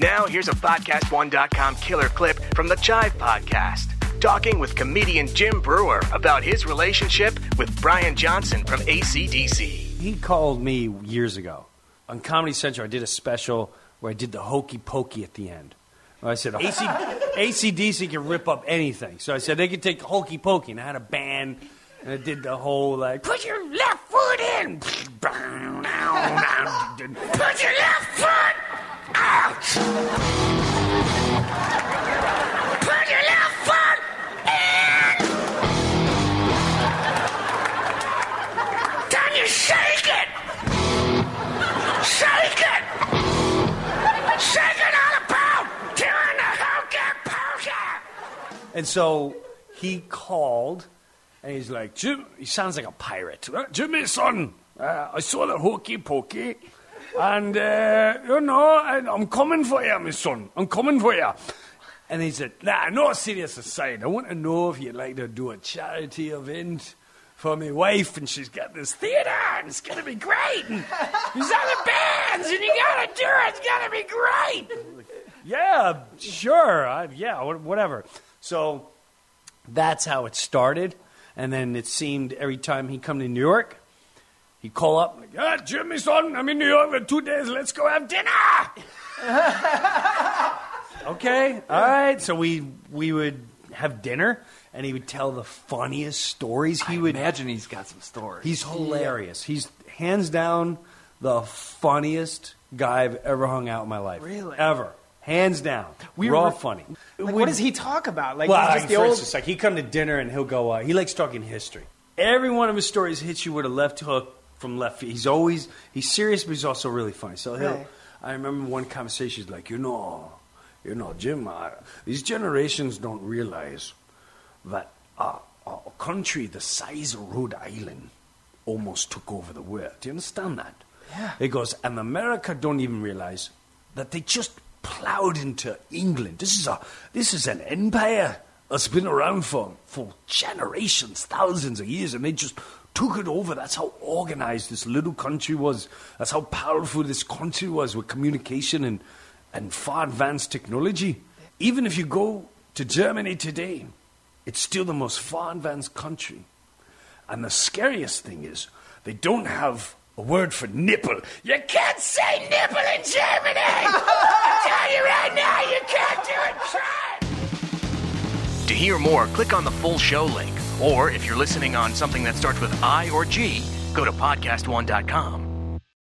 Now, here's a PodcastOne.com killer clip from the Chive Podcast, talking with comedian Jim Breuer about his relationship with Brian Johnson from ACDC. He called me years ago on Comedy Central. I did a special where I did the hokey pokey at the end. I said, AC, ACDC can rip up anything. So I said, they could take hokey pokey. And I had a band, and I did the whole, like, put your left foot in. Put your left foot out. Put your left foot in. Then you shake it. Shake it. Shake it all about. Doing the hokey pokey. And so he called, and he's like, Jim, he sounds like a pirate. "Uh, Jimmy, son, uh, I saw the hokey pokey, and, uh, you know, and I'm coming for you, my son. I'm coming for you. And he said, nah, no serious aside. I want to know if you'd like to do a charity event for my wife, and she's got this theater, and it's going to be great. And these other bands, and you got to do it. It's going to be great. Yeah, sure. I, yeah, whatever. So that's how it started. And then it seemed every time he'd come to New York, he'd call up, like, ah, Jimmy, son, I'm in New York for two days. Let's go have dinner. okay, all right. So we we would have dinner, and he would tell the funniest stories. He would Imagine he's got some stories. He's hilarious. He's hands down the funniest guy I've ever hung out in my life. Really? Ever. Hands down. We Raw were- funny. Like, what does he talk about? Like, well, like, just the for old. instance, like he come to dinner and he'll go. Uh, he likes talking history. Every one of his stories hits you with a left hook from left field. He's always he's serious, but he's also really funny. So he'll. Right. I remember one conversation. He's like, you know, you know, Jim. Uh, these generations don't realize that uh, a country the size of Rhode Island almost took over the world. Do you understand that? Yeah. He goes, and America don't even realize that they just plowed into England. This is a this is an empire that's been around for, for generations, thousands of years, and they just took it over. That's how organized this little country was. That's how powerful this country was with communication and, and far advanced technology. Even if you go to Germany today, it's still the most far advanced country. And the scariest thing is, they don't have a word for nipple. You can't say nipple in Germany! I tell you right now, you can't do it. Try! To hear more, click on the full show link. Or if you're listening on something that starts with I or G, go to podcastone.com.